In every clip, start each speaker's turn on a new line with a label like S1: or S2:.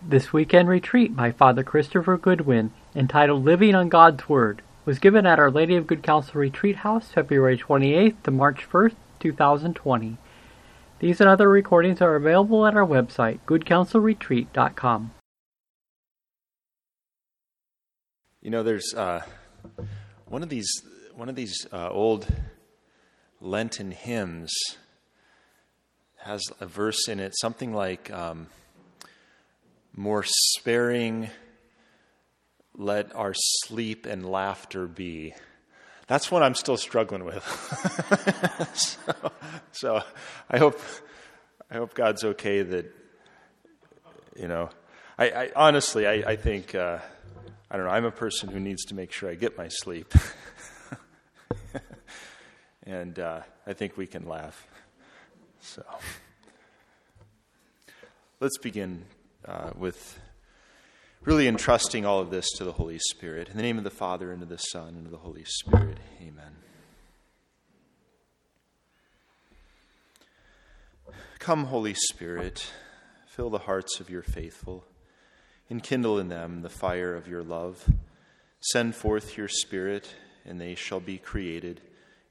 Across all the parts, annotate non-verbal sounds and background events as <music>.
S1: This weekend retreat by Father Christopher Goodwin, entitled Living on God's Word, was given at Our Lady of Good Counsel Retreat House February 28th to March 1st, 2020. These and other recordings are available at our website, goodcounselretreat.com.
S2: You know, there's uh, one of these one of these uh, old Lenten hymns has a verse in it, something like um, "More sparing, let our sleep and laughter be." That's what I'm still struggling with. <laughs> so, so, I hope I hope God's okay that you know. I, I honestly, I, I think. Uh, I don't know, I'm a person who needs to make sure I get my sleep. <laughs> and uh, I think we can laugh. So let's begin uh, with really entrusting all of this to the Holy Spirit. In the name of the Father, and of the Son, and of the Holy Spirit. Amen. Come, Holy Spirit, fill the hearts of your faithful Enkindle in them the fire of your love. Send forth your Spirit, and they shall be created,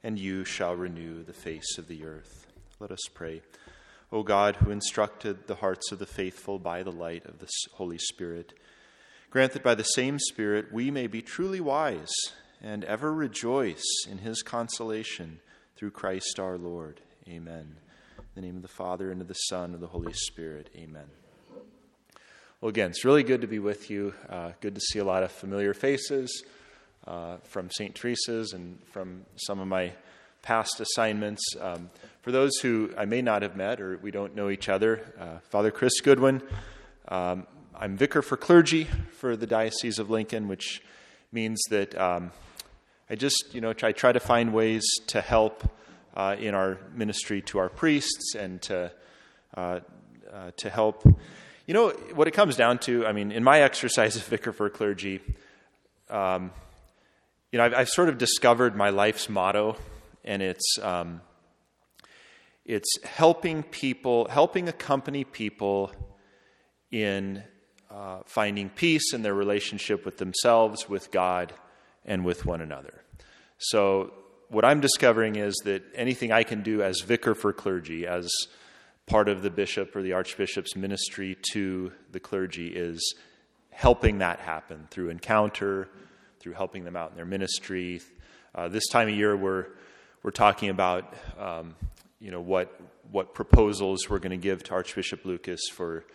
S2: and you shall renew the face of the earth. Let us pray. O God, who instructed the hearts of the faithful by the light of the Holy Spirit, grant that by the same Spirit we may be truly wise and ever rejoice in his consolation through Christ our Lord. Amen. In the name of the Father, and of the Son, and of the Holy Spirit. Amen. Well, again, it's really good to be with you. Uh, good to see a lot of familiar faces uh, from St. Teresa's and from some of my past assignments. Um, for those who I may not have met or we don't know each other, uh, Father Chris Goodwin. Um, I'm vicar for clergy for the Diocese of Lincoln, which means that um, I just, you know, I try to find ways to help uh, in our ministry to our priests and to, uh, uh, to help you know, what it comes down to, I mean, in my exercise as vicar for clergy, um, you know, I've, I've, sort of discovered my life's motto, and it's um, it's helping people, helping accompany people in uh, finding peace in their relationship with themselves, with God, and with one another. So, what I'm discovering is that anything I can do as vicar for clergy, as part of the bishop or the archbishop's ministry to the clergy is helping that happen through encounter, through helping them out in their ministry. Uh, this time of year, we're we're talking about um, you know what what proposals we're going to give to Archbishop Lucas for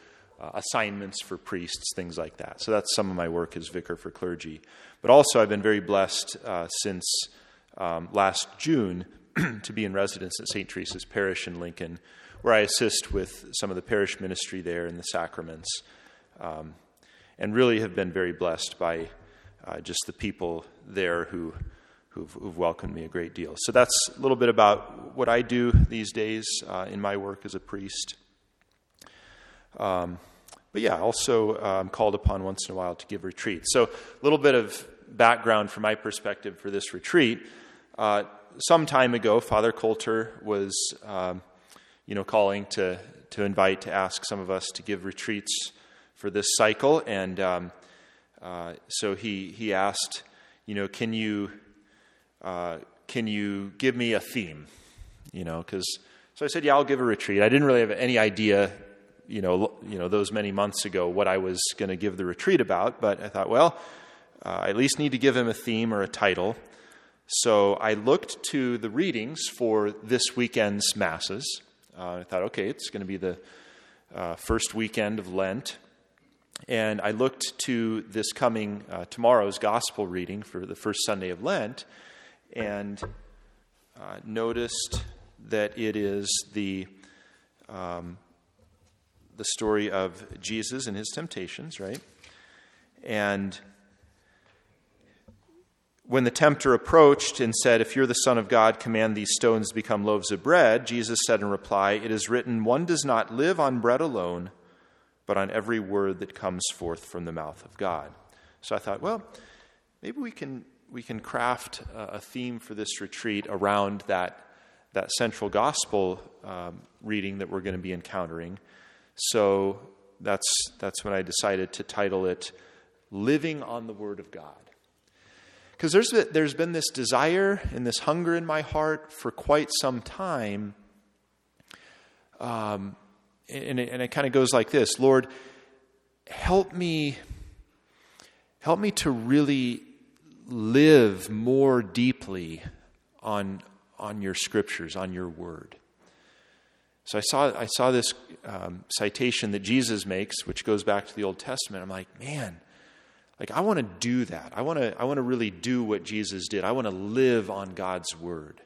S2: uh, assignments for priests, things like that. So that's some of my work as vicar for clergy. But also, I've been very blessed uh, since um, last June <clears throat> to be in residence at St. Teresa's Parish in Lincoln where I assist with some of the parish ministry there in the sacraments, um, and really have been very blessed by uh, just the people there who who've, who've, welcomed me a great deal. So that's a little bit about what I do these days uh, in my work as a priest. Um, but yeah, also uh, I'm called upon once in a while to give retreats. So a little bit of background from my perspective for this retreat. Uh, some time ago, Father Coulter was um, you know, calling to, to invite, to ask some of us to give retreats for this cycle. And um, uh, so he, he asked, you know, can you, uh, can you give me a theme? You know, because, so I said, yeah, I'll give a retreat. I didn't really have any idea, you know, you know those many months ago what I was going to give the retreat about, but I thought, well, uh, I at least need to give him a theme or a title. So I looked to the readings for this weekend's Masses. Uh, I thought, okay, it's going to be the uh, first weekend of Lent. And I looked to this coming uh, tomorrow's gospel reading for the first Sunday of Lent and uh, noticed that it is the, um, the story of Jesus and his temptations, right? And when the tempter approached and said, If you're the Son of God, command these stones to become loaves of bread, Jesus said in reply, It is written, One does not live on bread alone, but on every word that comes forth from the mouth of God. So I thought, well, maybe we can, we can craft a theme for this retreat around that, that central gospel um, reading that we're going to be encountering. So that's, that's when I decided to title it Living on the Word of God. Because there's, there's been this desire and this hunger in my heart for quite some time. Um, and it, and it kind of goes like this Lord, help me, help me to really live more deeply on, on your scriptures, on your word. So I saw, I saw this um, citation that Jesus makes, which goes back to the Old Testament. I'm like, man, like I want to do that. I want to, I want to really do what Jesus did. I want to live on God's word.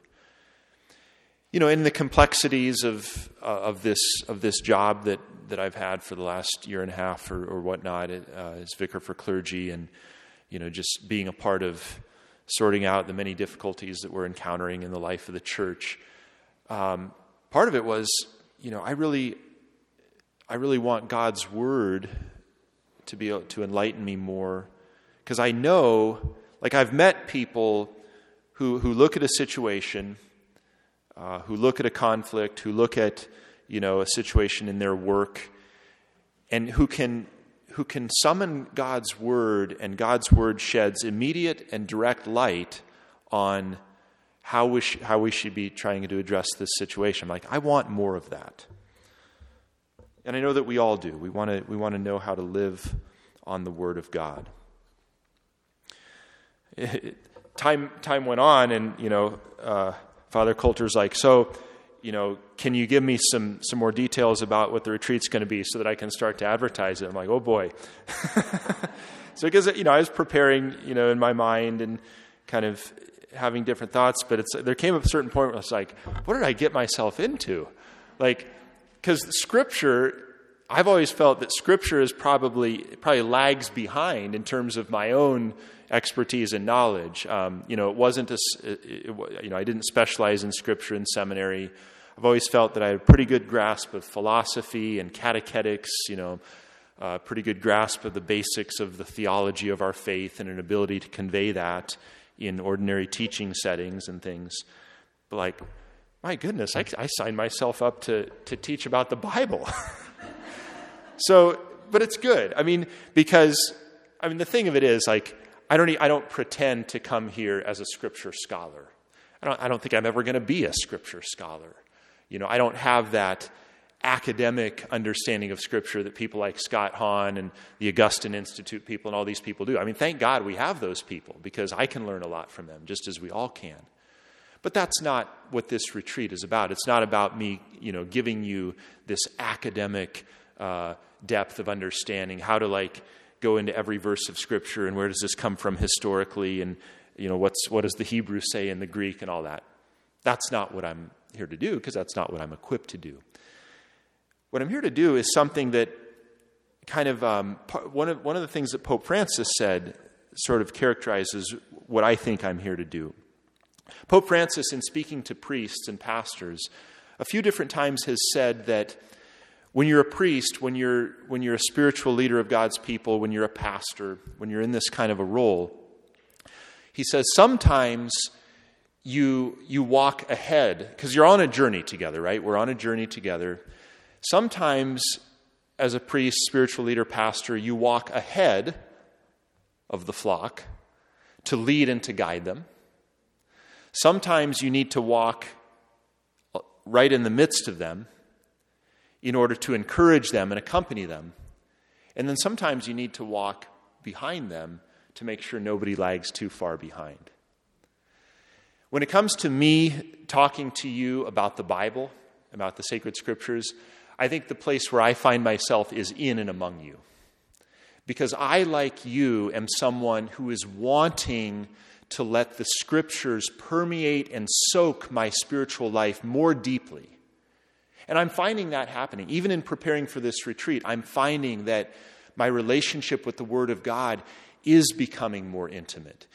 S2: You know, in the complexities of, uh, of, this, of this job that, that I've had for the last year and a half or, or whatnot uh, as vicar for clergy and, you know, just being a part of sorting out the many difficulties that we're encountering in the life of the church. Um, part of it was, you know, I really, I really want God's word to be able to enlighten me more, because I know, like I've met people who who look at a situation, uh, who look at a conflict, who look at you know a situation in their work, and who can who can summon God's word, and God's word sheds immediate and direct light on how we, sh- how we should be trying to address this situation. I'm like, I want more of that. And I know that we all do. We want to we want to know how to live on the Word of God. It, <laughs> time time went on, and you know, uh, Father Coulter's like, so, you know, can you give me some some more details about what the retreat's going to be, so that I can start to advertise it? I'm like, oh boy. <laughs> so because you know, I was preparing, you know, in my mind and kind of having different thoughts, but it's, there came a certain point where it's like, what did I get myself into? Like, because Scripture, I've always felt that Scripture is probably probably lags behind in terms of my own expertise and knowledge. Um, you know, it wasn't a, it, it, you know, I didn't specialize in Scripture in seminary. I've always felt that I had a pretty good grasp of philosophy and catechetics. You know, a pretty good grasp of the basics of the theology of our faith and an ability to convey that in ordinary teaching settings and things. But like, my goodness, I, I signed myself up to, to teach about the Bible. <laughs> so, but it's good. I mean, because, I mean, the thing of it is, like, I don't, I don't pretend to come here as a scripture scholar. I don't, I don't think I'm ever going to be a scripture scholar. You know, I don't have that academic understanding of Scripture that people like Scott Hahn and the Augustine Institute people and all these people do. I mean, thank God we have those people because I can learn a lot from them, just as we all can. But that's not what this retreat is about. It's not about me, you know, giving you this academic uh, depth of understanding, how to like go into every verse of Scripture and where does this come from historically, and you know, what's what does the Hebrew say in the Greek and all that. That's not what I'm here to do because that's not what I'm equipped to do. What I'm here to do is something that kind of um, one, of, one of the things that Pope Francis said sort of characterizes what I think I'm here to do. Pope Francis, in speaking to priests and pastors, a few different times has said that when you're a priest, when you're, when you're a spiritual leader of God's people, when you're a pastor, when you're in this kind of a role, he says sometimes you, you walk ahead because you're on a journey together, right? We're on a journey together. Sometimes, as a priest, spiritual leader, pastor, you walk ahead of the flock to lead and to guide them. Sometimes you need to walk right in the midst of them in order to encourage them and accompany them. And then sometimes you need to walk behind them to make sure nobody lags too far behind. When it comes to me talking to you about the Bible, about the sacred scriptures, I think the place where I find myself is in and among you. Because I, like you, am someone who is wanting to let the scriptures permeate and soak my spiritual life more deeply. And I'm finding that happening. Even in preparing for this retreat, I'm finding that my relationship with the Word of God is becoming more intimate.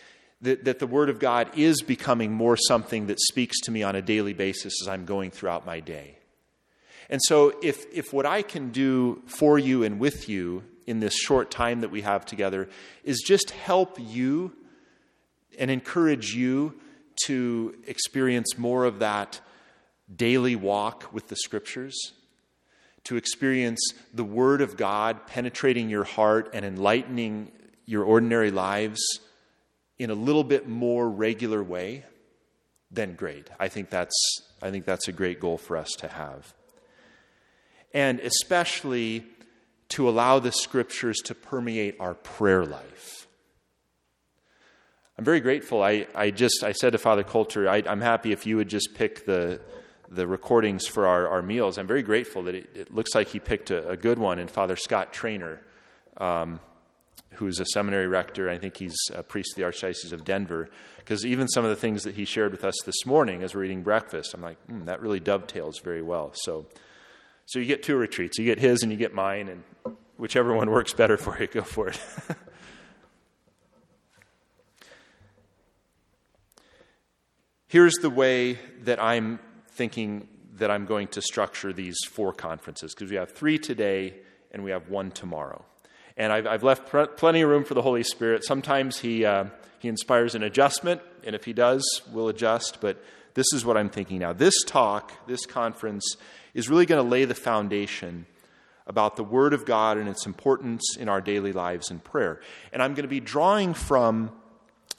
S2: That, that the Word of God is becoming more something that speaks to me on a daily basis as I'm going throughout my day. And so, if, if what I can do for you and with you in this short time that we have together is just help you and encourage you to experience more of that daily walk with the scriptures, to experience the Word of God penetrating your heart and enlightening your ordinary lives in a little bit more regular way, then great. I think that's, I think that's a great goal for us to have. And especially to allow the scriptures to permeate our prayer life. I'm very grateful. I, I just I said to Father Coulter, I, am happy if you would just pick the the recordings for our, our meals. I'm very grateful that it, it looks like he picked a, a, good one in Father Scott Traynor, um, who's a seminary rector. I think he's a priest of the Archdiocese of Denver. Because even some of the things that he shared with us this morning as we're eating breakfast, I'm like, mm, that really dovetails very well. So, so you get two retreats. You get his and you get mine, and whichever one works better for you, go for it. <laughs> Here's the way that I'm thinking that I'm going to structure these four conferences because we have three today and we have one tomorrow. And I've, I've left pr- plenty of room for the Holy Spirit. Sometimes he, uh, he inspires an adjustment, and if he does, we'll adjust. But this is what I'm thinking now. This talk, this conference, is really going to lay the foundation about the Word of God and its importance in our daily lives and prayer. And I'm going to be drawing from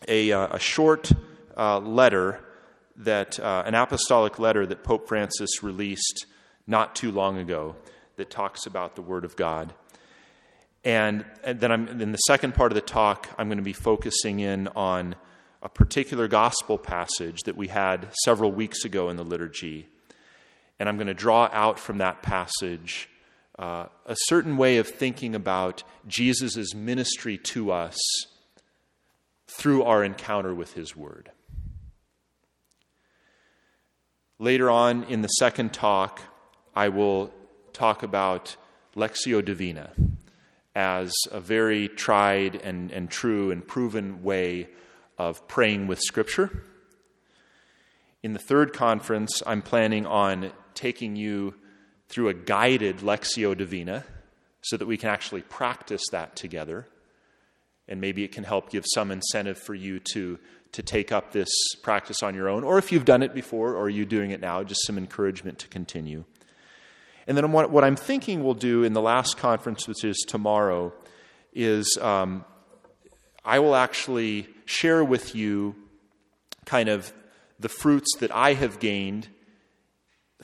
S2: a, uh, a short uh, letter that uh, an apostolic letter that Pope Francis released not too long ago that talks about the Word of God. And, and then I'm, in the second part of the talk, I'm going to be focusing in on a particular gospel passage that we had several weeks ago in the liturgy. And I'm going to draw out from that passage uh, a certain way of thinking about Jesus' ministry to us through our encounter with his word. Later on in the second talk, I will talk about Lectio Divina as a very tried and, and true and proven way of praying with Scripture. In the third conference, I'm planning on taking you through a guided Lectio Divina so that we can actually practice that together. And maybe it can help give some incentive for you to to take up this practice on your own, or if you've done it before or you're doing it now, just some encouragement to continue. And then what, what I'm thinking we'll do in the last conference, which is tomorrow, is um, I will actually share with you kind of the fruits that I have gained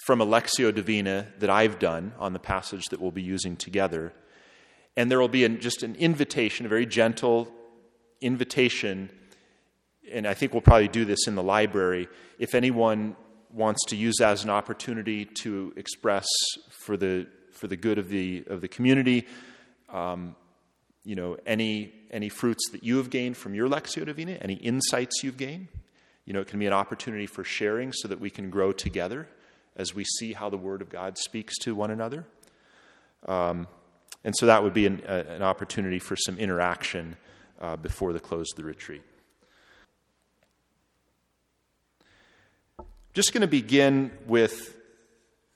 S2: from a Lectio Divina that I've done on the passage that we'll be using together. And there will be an, just an invitation, a very gentle invitation and I think we'll probably do this in the library, if anyone wants to use that as an opportunity to express for the, for the good of the, of the community, um, you know, any, any fruits that you have gained from your Lectio Divina, any insights you've gained. You know, it can be an opportunity for sharing so that we can grow together as we see how the Word of God speaks to one another. Um, and so that would be an, a, an opportunity for some interaction uh, before the close of the retreat. Just going to begin with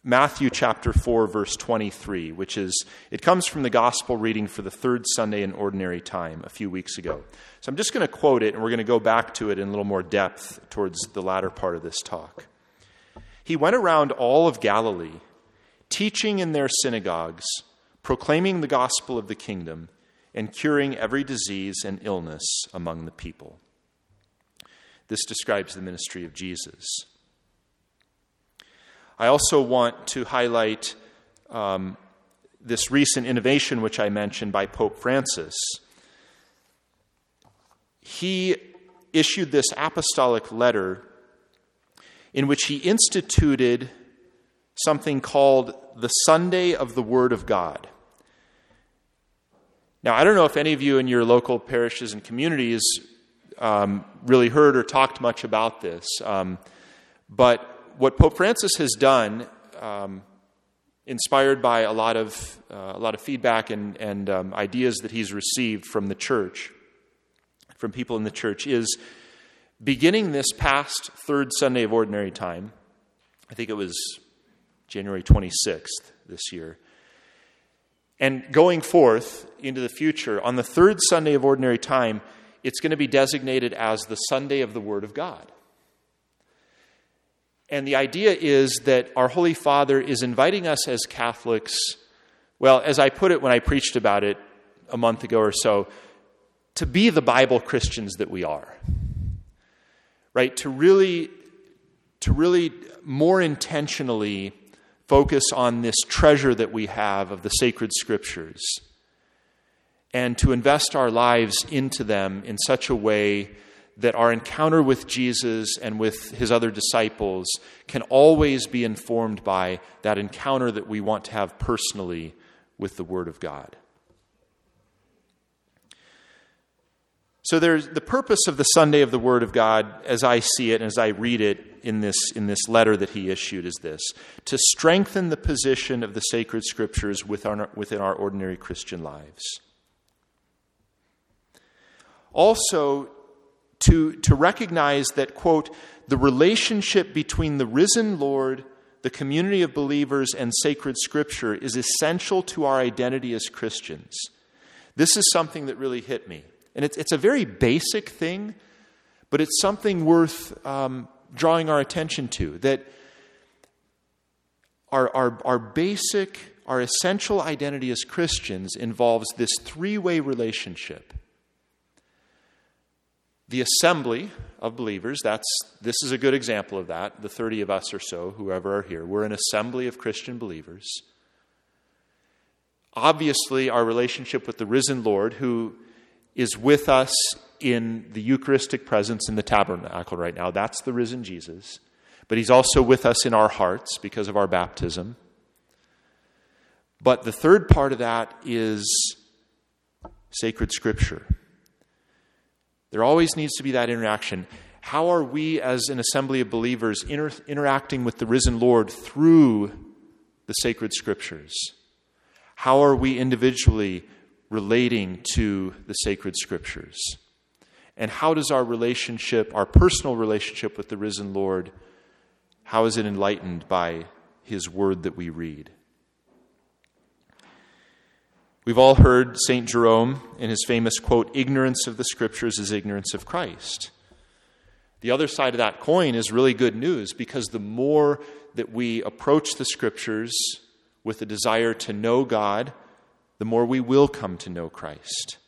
S2: Matthew chapter 4, verse 23, which is, it comes from the gospel reading for the third Sunday in ordinary time a few weeks ago. So I'm just going to quote it, and we're going to go back to it in a little more depth towards the latter part of this talk. He went around all of Galilee, teaching in their synagogues, proclaiming the gospel of the kingdom, and curing every disease and illness among the people. This describes the ministry of Jesus. I also want to highlight um, this recent innovation, which I mentioned by Pope Francis. He issued this apostolic letter in which he instituted something called the Sunday of the Word of God. Now, I don't know if any of you in your local parishes and communities um, really heard or talked much about this, um, but what Pope Francis has done, um, inspired by a lot of, uh, a lot of feedback and, and um, ideas that he's received from the church, from people in the church, is beginning this past third Sunday of Ordinary Time, I think it was January 26th this year, and going forth into the future, on the third Sunday of Ordinary Time, it's going to be designated as the Sunday of the Word of God. And the idea is that our Holy Father is inviting us as Catholics, well, as I put it when I preached about it a month ago or so, to be the Bible Christians that we are. Right? To really to really more intentionally focus on this treasure that we have of the sacred scriptures and to invest our lives into them in such a way that our encounter with Jesus and with his other disciples can always be informed by that encounter that we want to have personally with the Word of God. So there's the purpose of the Sunday of the Word of God, as I see it and as I read it in this, in this letter that he issued, is this to strengthen the position of the sacred scriptures within our, within our ordinary Christian lives. Also, to, to recognize that, quote, the relationship between the risen Lord, the community of believers, and sacred scripture is essential to our identity as Christians. This is something that really hit me. And it's, it's a very basic thing, but it's something worth um, drawing our attention to. That our, our, our basic, our essential identity as Christians involves this three way relationship. The assembly of believers, that's, this is a good example of that. The 30 of us or so, whoever are here, we're an assembly of Christian believers. Obviously, our relationship with the risen Lord, who is with us in the Eucharistic presence in the tabernacle right now. That's the risen Jesus. But he's also with us in our hearts because of our baptism. But the third part of that is sacred scripture. There always needs to be that interaction. How are we, as an assembly of believers, inter- interacting with the risen Lord through the sacred scriptures? How are we individually relating to the sacred scriptures? And how does our relationship, our personal relationship with the risen Lord, how is it enlightened by his word that we read? We've all heard St. Jerome in his famous quote, ignorance of the scriptures is ignorance of Christ. The other side of that coin is really good news because the more that we approach the scriptures with a desire to know God the more we will come to know Christ.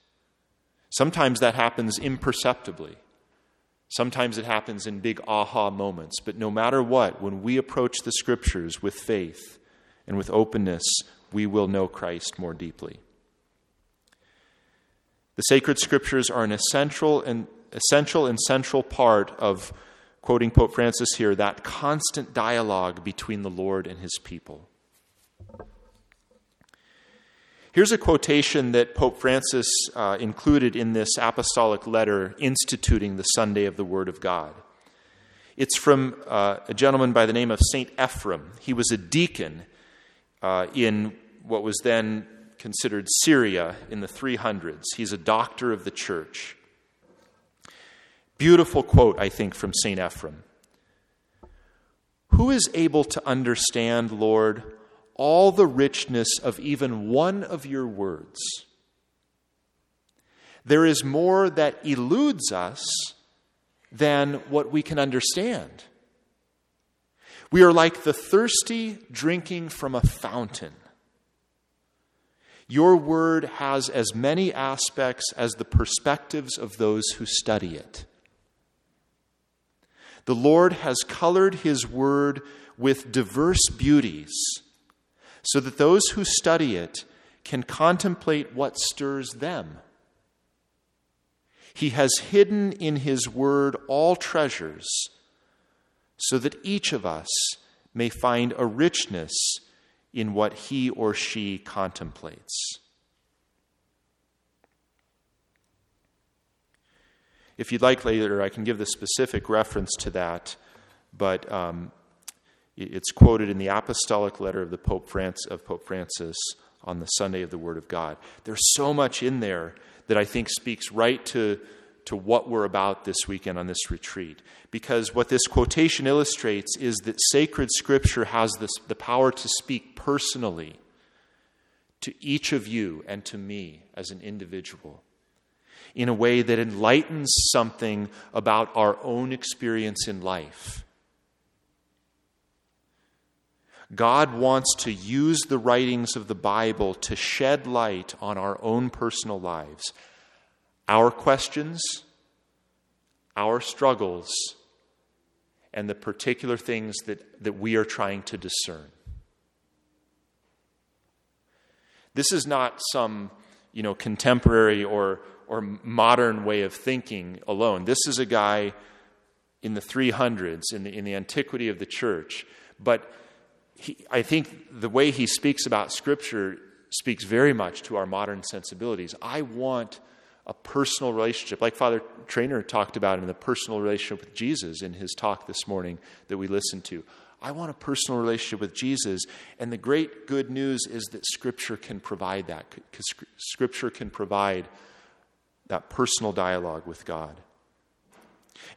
S2: Sometimes that happens imperceptibly. Sometimes it happens in big aha moments. But no matter what, when we approach the scriptures with faith and with openness, we will know Christ more deeply. The sacred scriptures are an essential and essential and central part of quoting Pope Francis here that constant dialogue between the Lord and his people. Here's a quotation that Pope Francis uh, included in this apostolic letter instituting the Sunday of the Word of God. It's from uh, a gentleman by the name of St. Ephrem. He was a deacon uh, in what was then considered Syria in the 300s. He's a doctor of the church. Beautiful quote, I think, from St. Ephrem. Who is able to understand, Lord, all the richness of even one of your words. There is more that eludes us than what we can understand. We are like the thirsty drinking from a fountain. Your word has as many aspects as the perspectives of those who study it. The Lord has colored his word with diverse beauties so that those who study it can contemplate what stirs them. He has hidden in His Word all treasures, so that each of us may find a richness in what he or she contemplates. If you'd like later, I can give the specific reference to that, but um, it's quoted in the apostolic letter of the Pope France, of Pope Francis on the Sunday of the Word of God. There's so much in there that I think speaks right to, to what we're about this weekend on this retreat. Because what this quotation illustrates is that sacred scripture has this, the power to speak personally to each of you and to me as an individual in a way that enlightens something about our own experience in life God wants to use the writings of the Bible to shed light on our own personal lives, our questions, our struggles, and the particular things that, that we are trying to discern. This is not some you know, contemporary or, or modern way of thinking alone. This is a guy in the 300s, in the, in the antiquity of the church. But he, I think the way he speaks about Scripture speaks very much to our modern sensibilities. I want a personal relationship, like Father Traynor talked about in the personal relationship with Jesus in his talk this morning that we listened to. I want a personal relationship with Jesus. And the great good news is that Scripture can provide that, Scripture can provide that personal dialogue with God.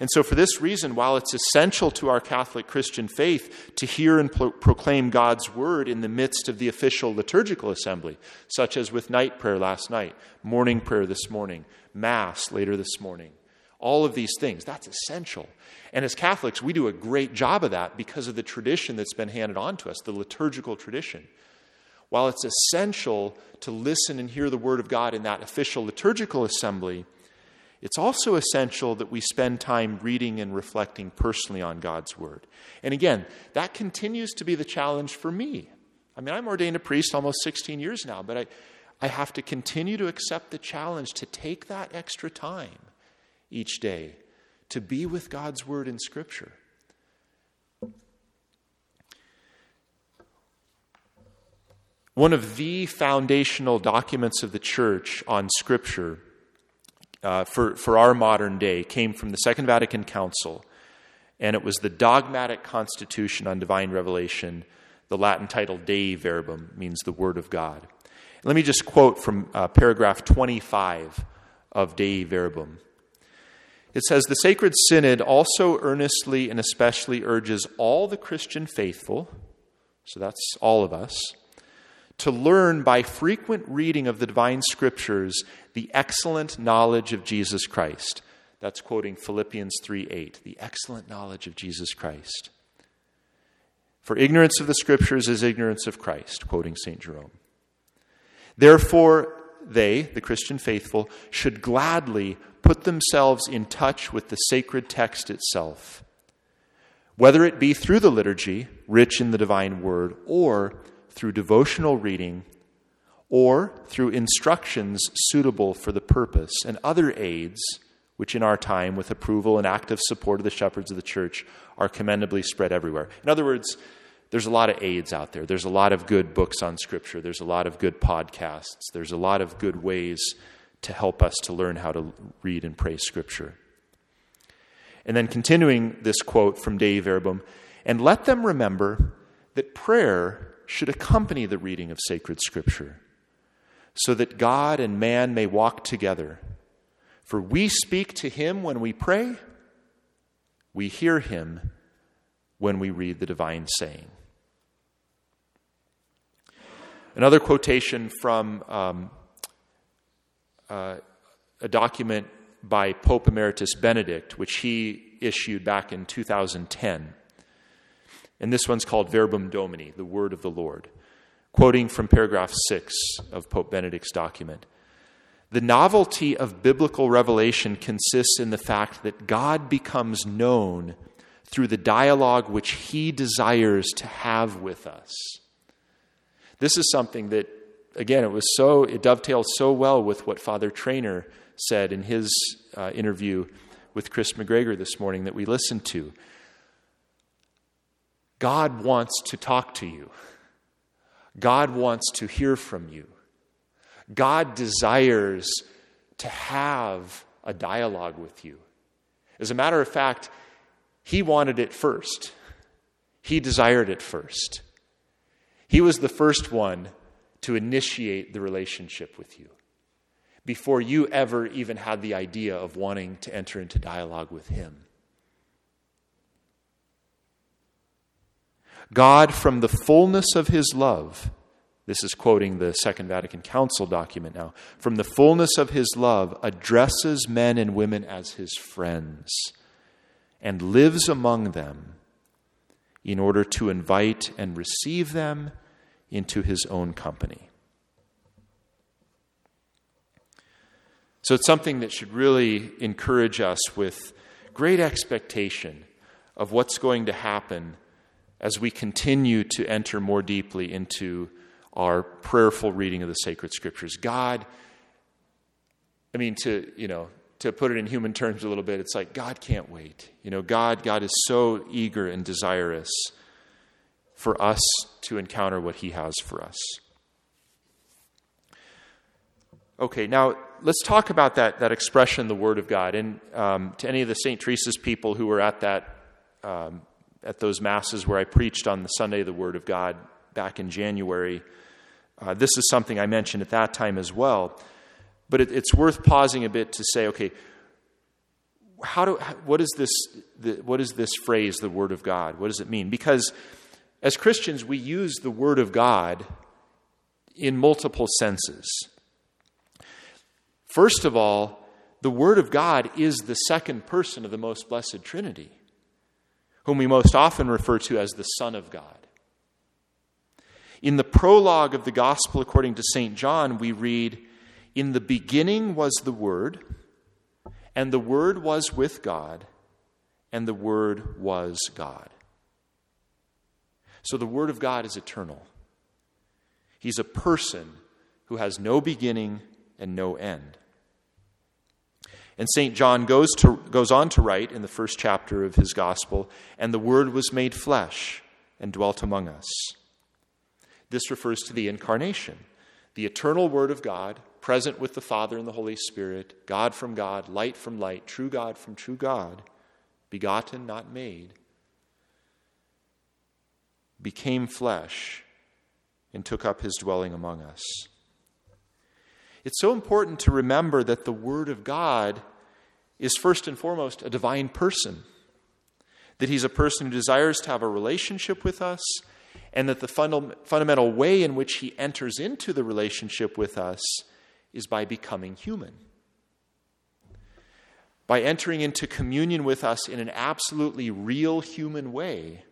S2: And so, for this reason, while it's essential to our Catholic Christian faith to hear and pro- proclaim God's word in the midst of the official liturgical assembly, such as with night prayer last night, morning prayer this morning, Mass later this morning, all of these things, that's essential. And as Catholics, we do a great job of that because of the tradition that's been handed on to us, the liturgical tradition. While it's essential to listen and hear the Word of God in that official liturgical assembly, it's also essential that we spend time reading and reflecting personally on God's Word. And again, that continues to be the challenge for me. I mean, I'm ordained a priest almost 16 years now, but I, I have to continue to accept the challenge to take that extra time each day to be with God's Word in Scripture. One of the foundational documents of the church on Scripture uh, for, for our modern day came from the Second Vatican Council, and it was the Dogmatic Constitution on Divine Revelation. The Latin title Dei Verbum means the Word of God. Let me just quote from uh, paragraph 25 of Dei Verbum. It says the Sacred Synod also earnestly and especially urges all the Christian faithful, so that's all of us, to learn by frequent reading of the divine scriptures the excellent knowledge of Jesus Christ. That's quoting Philippians 3 8, the excellent knowledge of Jesus Christ. For ignorance of the scriptures is ignorance of Christ, quoting St. Jerome. Therefore, they, the Christian faithful, should gladly put themselves in touch with the sacred text itself, whether it be through the liturgy, rich in the divine word, or through devotional reading, or through instructions suitable for the purpose, and other aids which in our time, with approval and active support of the shepherds of the church, are commendably spread everywhere. In other words, there's a lot of aids out there. There's a lot of good books on Scripture. There's a lot of good podcasts. There's a lot of good ways to help us to learn how to read and pray Scripture. And then continuing this quote from Dei Verbum, and let them remember that prayer should accompany the reading of sacred Scripture, so that God and man may walk together. For we speak to him when we pray, we hear him when we read the divine saying. Another quotation from um, uh, a document by Pope Emeritus Benedict, which he issued back in 2010. And this one's called Verbum Domini, the word of the Lord, quoting from paragraph 6 of Pope Benedict's document. The novelty of biblical revelation consists in the fact that God becomes known through the dialogue which he desires to have with us. This is something that, again, it was so, it dovetails so well with what Father Traynor said in his uh, interview with Chris McGregor this morning that we listened to. God wants to talk to you. God wants to hear from you. God desires to have a dialogue with you. As a matter of fact, He wanted it first, He desired it first. He was the first one to initiate the relationship with you before you ever even had the idea of wanting to enter into dialogue with Him. God, from the fullness of His love, this is quoting the Second Vatican Council document now, from the fullness of His love, addresses men and women as His friends and lives among them in order to invite and receive them into his own company. So it's something that should really encourage us with great expectation of what's going to happen as we continue to enter more deeply into our prayerful reading of the sacred scriptures. God, I mean, to, you know, to put it in human terms a little bit, it's like God can't wait. You know, God, God is so eager and desirous for us to encounter what He has for us. Okay, now let's talk about that, that expression, the Word of God. And um, to any of the St. Teresa's people who were at that um, at those masses where I preached on the Sunday of the Word of God back in January, uh, this is something I mentioned at that time as well. But it, it's worth pausing a bit to say, okay, how do, what, is this, the, what is this phrase, the Word of God? What does it mean? Because as Christians, we use the Word of God in multiple senses. First of all, the Word of God is the second person of the most blessed Trinity, whom we most often refer to as the Son of God. In the prologue of the Gospel according to St. John, we read, In the beginning was the Word, and the Word was with God, and the Word was God. So the Word of God is eternal. He's a person who has no beginning and no end. And St. John goes, to, goes on to write in the first chapter of his gospel, and the Word was made flesh and dwelt among us. This refers to the incarnation, the eternal Word of God, present with the Father and the Holy Spirit, God from God, light from light, true God from true God, begotten, not made, became flesh and took up his dwelling among us. It's so important to remember that the Word of God is first and foremost a divine person, that he's a person who desires to have a relationship with us, and that the funda- fundamental way in which he enters into the relationship with us is by becoming human. By entering into communion with us in an absolutely real human way,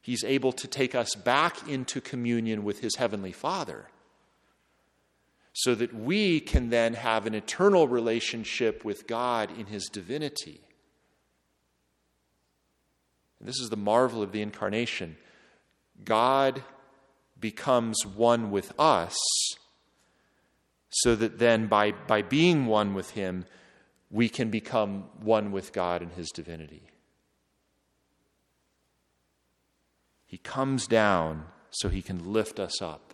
S2: he's able to take us back into communion with his heavenly Father so that we can then have an eternal relationship with God in His divinity. And this is the marvel of the incarnation. God becomes one with us, so that then by, by being one with Him, we can become one with God in His divinity. He comes down so He can lift us up.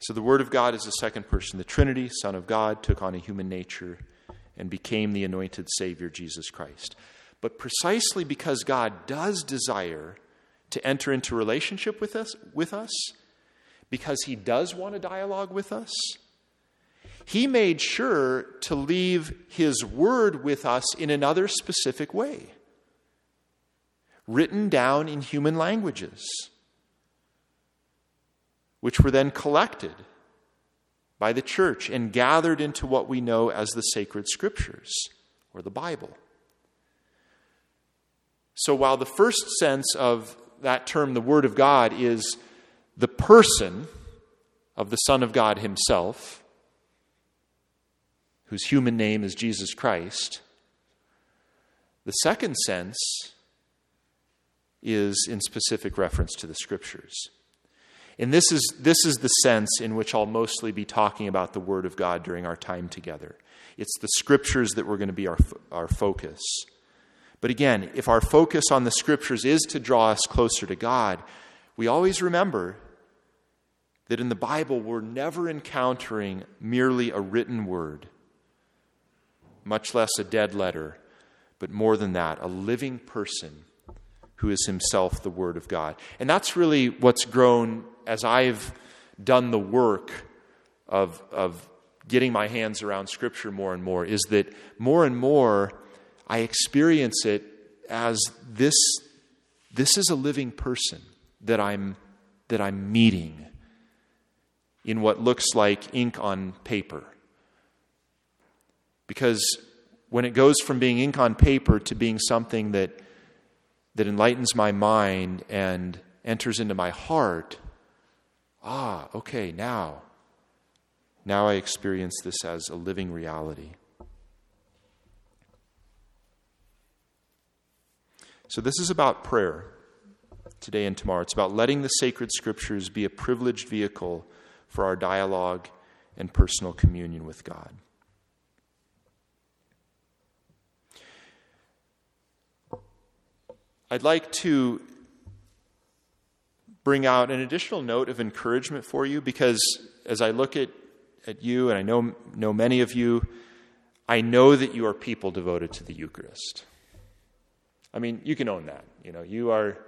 S2: So the Word of God is the second person. The Trinity, Son of God, took on a human nature and became the anointed Savior, Jesus Christ. But precisely because God does desire to enter into relationship with us, with us, because He does want a dialogue with us, He made sure to leave His Word with us in another specific way, written down in human languages which were then collected by the church and gathered into what we know as the sacred scriptures or the Bible. So while the first sense of that term, the Word of God, is the person of the Son of God Himself, whose human name is Jesus Christ, the second sense is in specific reference to the Scriptures. And this is, this is the sense in which I'll mostly be talking about the Word of God during our time together. It's the Scriptures that we're going to be our, our focus. But again, if our focus on the Scriptures is to draw us closer to God, we always remember that in the Bible we're never encountering merely a written word, much less a dead letter, but more than that, a living person who is himself the Word of God. And that's really what's grown as I've done the work of, of getting my hands around Scripture more and more, is that more and more I experience it as this, this is a living person that I'm, that I'm meeting in what looks like ink on paper. Because when it goes from being ink on paper to being something that, that enlightens my mind and enters into my heart, ah, okay, now, now I experience this as a living reality. So, this is about prayer today and tomorrow. It's about letting the sacred scriptures be a privileged vehicle for our dialogue and personal communion with God. I'd like to bring out an additional note of encouragement for you because as I look at, at you, and I know, know many of you, I know that you are people devoted to the Eucharist. I mean, you can own that. You know, you are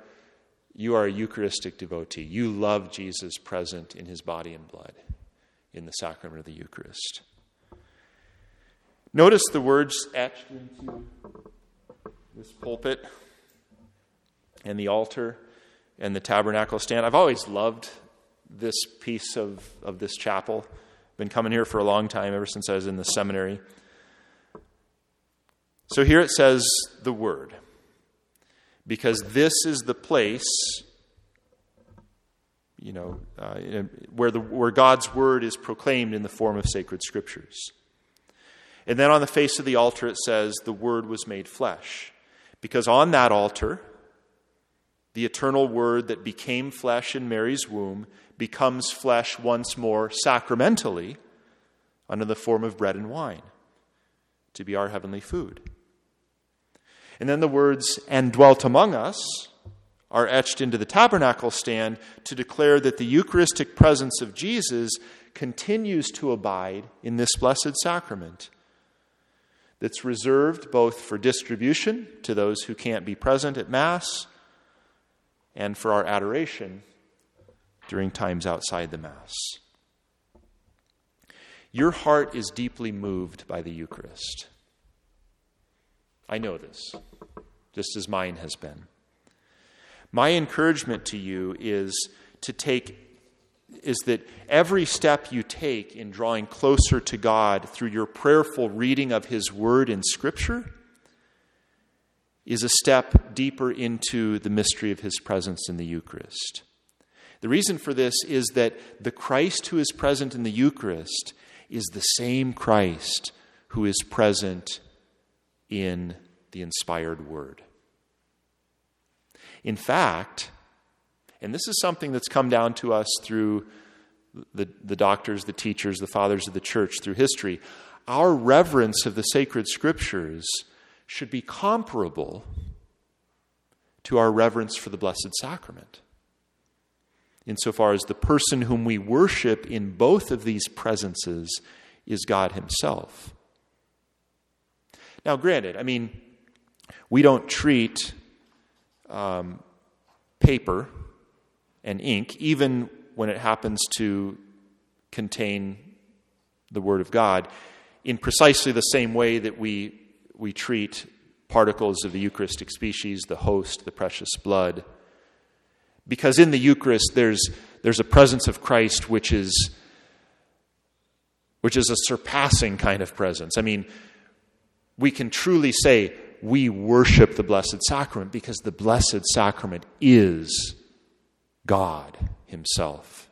S2: you are a Eucharistic devotee. You love Jesus present in his body and blood in the sacrament of the Eucharist. Notice the words etched into this pulpit and the altar and the tabernacle stand. I've always loved this piece of, of this chapel. Been coming here for a long time, ever since I was in the seminary. So here it says the word because this is the place you know uh, where the where God's word is proclaimed in the form of sacred scriptures. And then on the face of the altar it says the word was made flesh because on that altar the eternal word that became flesh in Mary's womb becomes flesh once more sacramentally under the form of bread and wine to be our heavenly food. And then the words, and dwelt among us, are etched into the tabernacle stand to declare that the Eucharistic presence of Jesus continues to abide in this blessed sacrament that's reserved both for distribution to those who can't be present at Mass and for our adoration during times outside the Mass. Your heart is deeply moved by the Eucharist. I know this, just as mine has been. My encouragement to you is to take is that every step you take in drawing closer to God through your prayerful reading of His Word in Scripture is a step deeper into the mystery of His presence in the Eucharist. The reason for this is that the Christ who is present in the Eucharist is the same Christ who is present in the inspired word. In fact, and this is something that's come down to us through the, the doctors, the teachers, the fathers of the church through history, our reverence of the sacred scriptures should be comparable to our reverence for the Blessed Sacrament. Insofar as the person whom we worship in both of these presences is God Himself. Now, granted, I mean, we don't treat um, paper and ink, even when it happens to contain the Word of God, in precisely the same way that we, we treat particles of the Eucharistic species, the host, the precious blood. Because in the Eucharist, there's, there's a presence of Christ which is, which is a surpassing kind of presence. I mean, we can truly say we worship the Blessed Sacrament because the Blessed Sacrament is God Himself.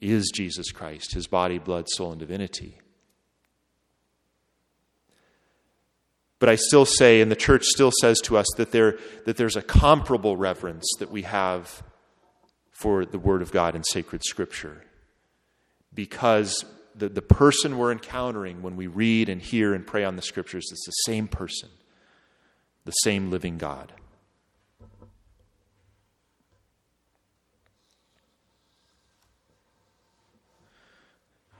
S2: It is Jesus Christ, His body, blood, soul, and divinity. But I still say, and the church still says to us, that, there, that there's a comparable reverence that we have for the Word of God and sacred Scripture. Because the, the person we're encountering when we read and hear and pray on the scriptures is the same person, the same living God.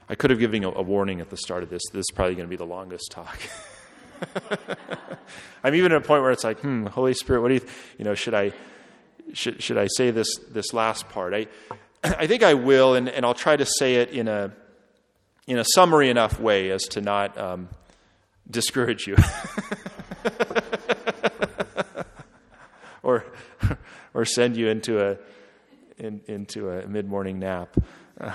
S2: I could have given a, a warning at the start of this. This is probably going to be the longest talk. <laughs> <laughs> I'm even at a point where it's like, hmm, Holy Spirit, what do you, you know, should I, should, should I say this, this last part? I, <clears throat> I think I will, and, and I'll try to say it in a, in a summary enough way as to not um, discourage you. <laughs> or, or send you into a, in, into a mid morning nap. <laughs>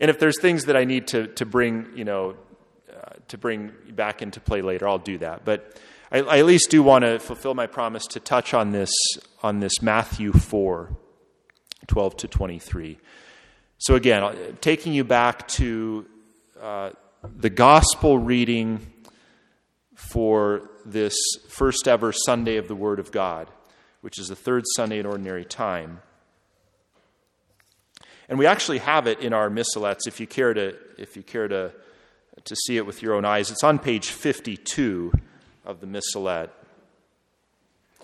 S2: And if there's things that I need to, to bring, you know, to bring back into play later, I'll do that. But I, I at least do want to fulfill my promise to touch on this on this Matthew 4, 12 to 23. So again, uh, taking you back to uh, the gospel reading for this first ever Sunday of the Word of God, which is the third Sunday in Ordinary Time. And we actually have it in our missalettes if you care to, if you care to, to see it with your own eyes. It's on page 52 of the missalette.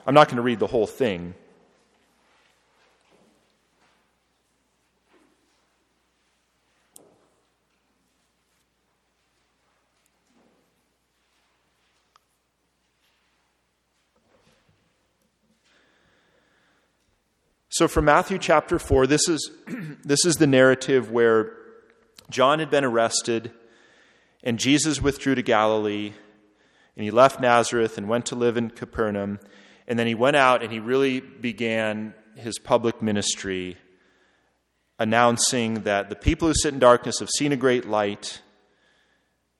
S2: I'm not going to read the whole thing. So, from Matthew chapter 4, this is, <clears throat> this is the narrative where John had been arrested, and Jesus withdrew to Galilee, and he left Nazareth and went to live in Capernaum. And then he went out and he really began his public ministry, announcing that the people who sit in darkness have seen a great light.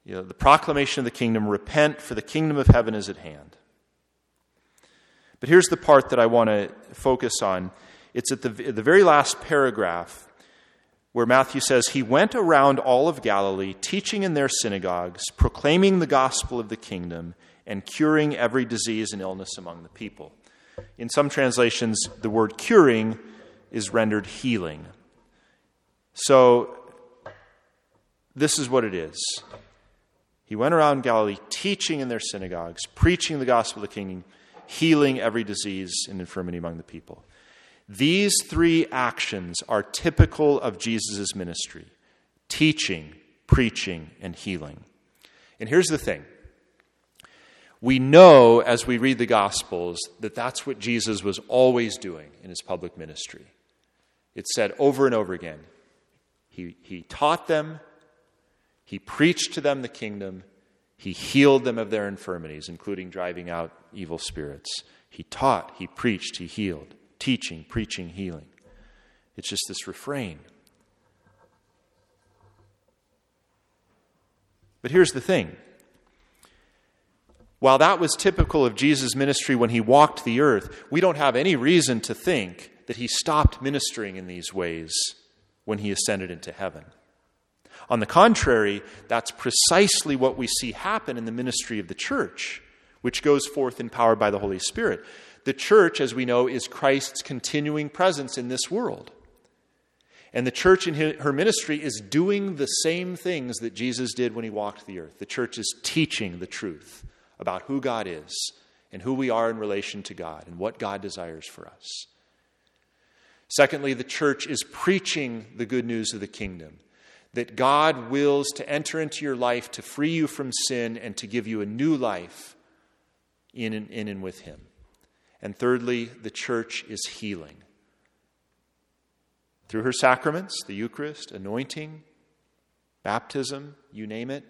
S2: You know, the proclamation of the kingdom repent, for the kingdom of heaven is at hand. But here's the part that I want to focus on it's at the, the very last paragraph where Matthew says, He went around all of Galilee, teaching in their synagogues, proclaiming the gospel of the kingdom, and curing every disease and illness among the people. In some translations, the word curing is rendered healing. So, this is what it is. He went around Galilee, teaching in their synagogues, preaching the gospel of the kingdom, healing every disease and infirmity among the people. These three actions are typical of Jesus' ministry teaching, preaching, and healing. And here's the thing we know as we read the Gospels that that's what Jesus was always doing in his public ministry. It's said over and over again. He, he taught them, he preached to them the kingdom, he healed them of their infirmities, including driving out evil spirits. He taught, he preached, he healed teaching, preaching, healing. It's just this refrain. But here's the thing. While that was typical of Jesus' ministry when he walked the earth, we don't have any reason to think that he stopped ministering in these ways when he ascended into heaven. On the contrary, that's precisely what we see happen in the ministry of the church, which goes forth empowered by the Holy Spirit. The church, as we know, is Christ's continuing presence in this world. And the church in her ministry is doing the same things that Jesus did when he walked the earth. The church is teaching the truth about who God is and who we are in relation to God and what God desires for us. Secondly, the church is preaching the good news of the kingdom that God wills to enter into your life to free you from sin and to give you a new life in and, in and with Him. And thirdly, the church is healing. Through her sacraments, the Eucharist, anointing, baptism, you name it,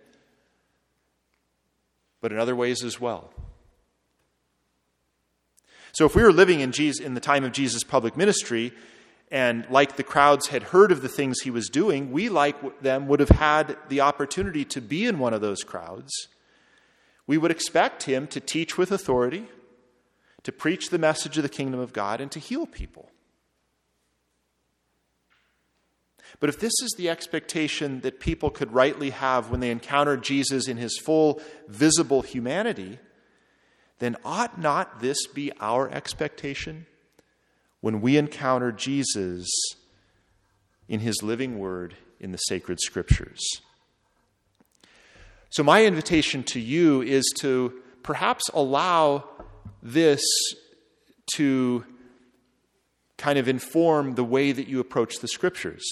S2: but in other ways as well. So if we were living in, Jesus, in the time of Jesus' public ministry, and like the crowds had heard of the things he was doing, we, like them, would have had the opportunity to be in one of those crowds. We would expect him to teach with authority to preach the message of the kingdom of God, and to heal people. But if this is the expectation that people could rightly have when they encounter Jesus in his full visible humanity, then ought not this be our expectation when we encounter Jesus in his living word in the sacred scriptures? So, my invitation to you is to perhaps allow this to kind of inform the way that you approach the scriptures.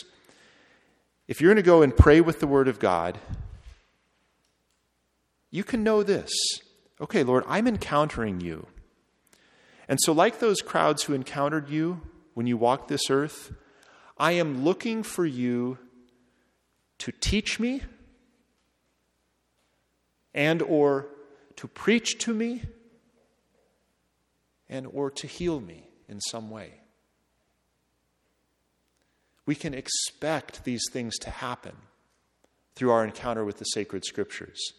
S2: If you're going to go and pray with the Word of God, you can know this. Okay, Lord, I'm encountering you. And so, like those crowds who encountered you when you walked this earth, I am looking for you to teach me and or to preach to me and or to heal me in some way. We can expect these things to happen through our encounter with the sacred scriptures.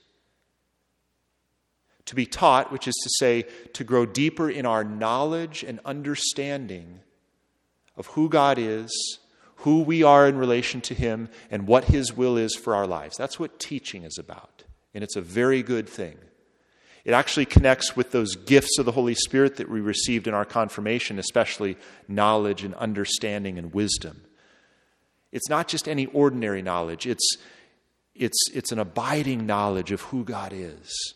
S2: To be taught, which is to say, to grow deeper in our knowledge and understanding of who God is, who we are in relation to Him, and what His will is for our lives. That's what teaching is about. And it's a very good thing. It actually connects with those gifts of the Holy Spirit that we received in our confirmation, especially knowledge and understanding and wisdom. It's not just any ordinary knowledge, it's, it's, it's an abiding knowledge of who God is.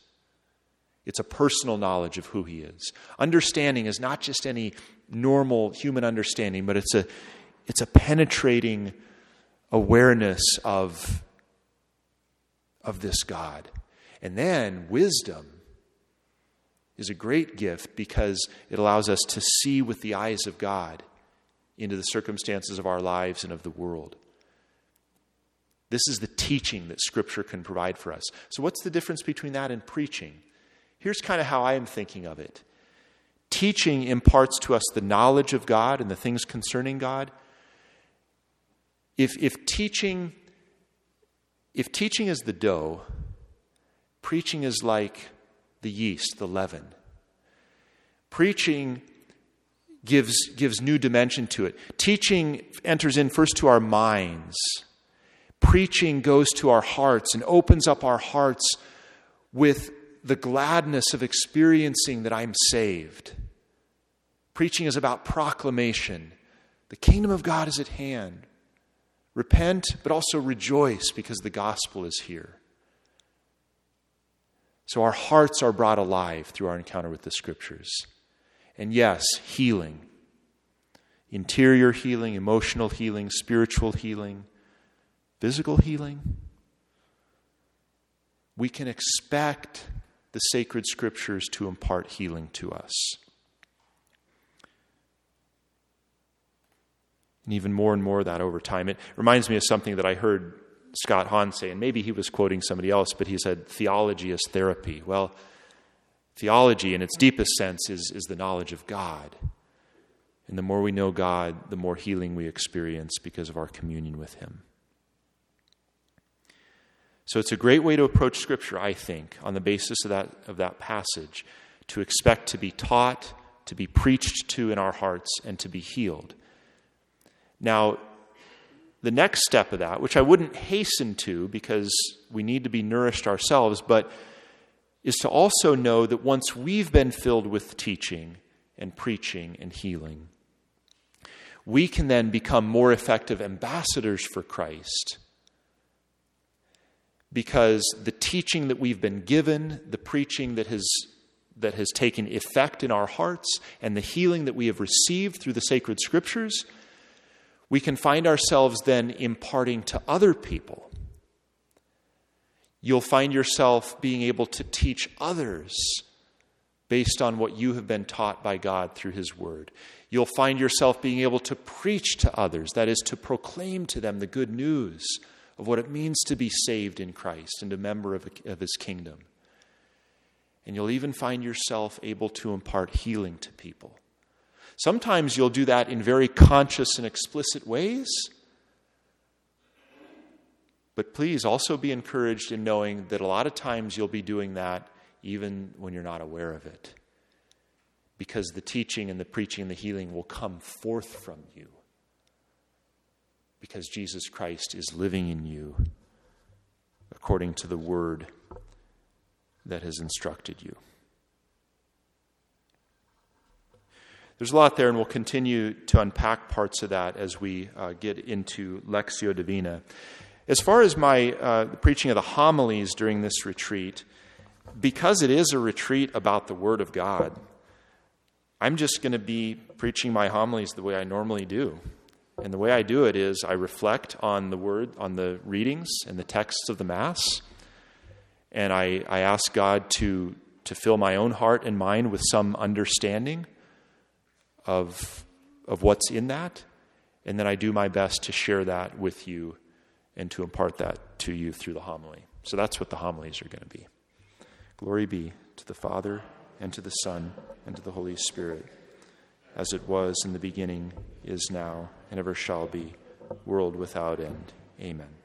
S2: It's a personal knowledge of who He is. Understanding is not just any normal human understanding, but it's a, it's a penetrating awareness of, of this God. And then wisdom is a great gift because it allows us to see with the eyes of God into the circumstances of our lives and of the world. This is the teaching that Scripture can provide for us. So, what's the difference between that and preaching? Here's kind of how I am thinking of it teaching imparts to us the knowledge of God and the things concerning God. If, if teaching if teaching is the dough, preaching is like the yeast, the leaven. Preaching gives, gives new dimension to it. Teaching enters in first to our minds. Preaching goes to our hearts and opens up our hearts with the gladness of experiencing that I'm saved. Preaching is about proclamation. The kingdom of God is at hand. Repent, but also rejoice because the gospel is here. So our hearts are brought alive through our encounter with the scriptures. And yes, healing interior healing, emotional healing, spiritual healing, physical healing. We can expect the sacred scriptures to impart healing to us. And even more and more of that over time. It reminds me of something that I heard Scott Hahn say, and maybe he was quoting somebody else, but he said, theology is therapy. Well, theology in its deepest sense is, is the knowledge of God. And the more we know God, the more healing we experience because of our communion with Him. So it's a great way to approach Scripture, I think, on the basis of that, of that passage, to expect to be taught, to be preached to in our hearts, and to be healed. Now, the next step of that, which I wouldn't hasten to because we need to be nourished ourselves, but is to also know that once we've been filled with teaching and preaching and healing, we can then become more effective ambassadors for Christ. Because the teaching that we've been given, the preaching that has, that has taken effect in our hearts, and the healing that we have received through the sacred scriptures we can find ourselves then imparting to other people. You'll find yourself being able to teach others based on what you have been taught by God through His Word. You'll find yourself being able to preach to others, that is, to proclaim to them the good news of what it means to be saved in Christ and a member of, of His kingdom. And you'll even find yourself able to impart healing to people. Sometimes you'll do that in very conscious and explicit ways. But please also be encouraged in knowing that a lot of times you'll be doing that even when you're not aware of it. Because the teaching and the preaching and the healing will come forth from you. Because Jesus Christ is living in you according to the word that has instructed you. There's a lot there, and we'll continue to unpack parts of that as we uh, get into Lectio Divina. As far as my uh, preaching of the homilies during this retreat, because it is a retreat about the Word of God, I'm just going to be preaching my homilies the way I normally do. And the way I do it is I reflect on the Word, on the readings and the texts of the Mass, and I, I ask God to, to fill my own heart and mind with some understanding of, of what's in that, and then I do my best to share that with you and to impart that to you through the homily. So that's what the homilies are going to be. Glory be to the Father, and to the Son, and to the Holy Spirit, as it was in the beginning, is now, and ever shall be, world without end. Amen.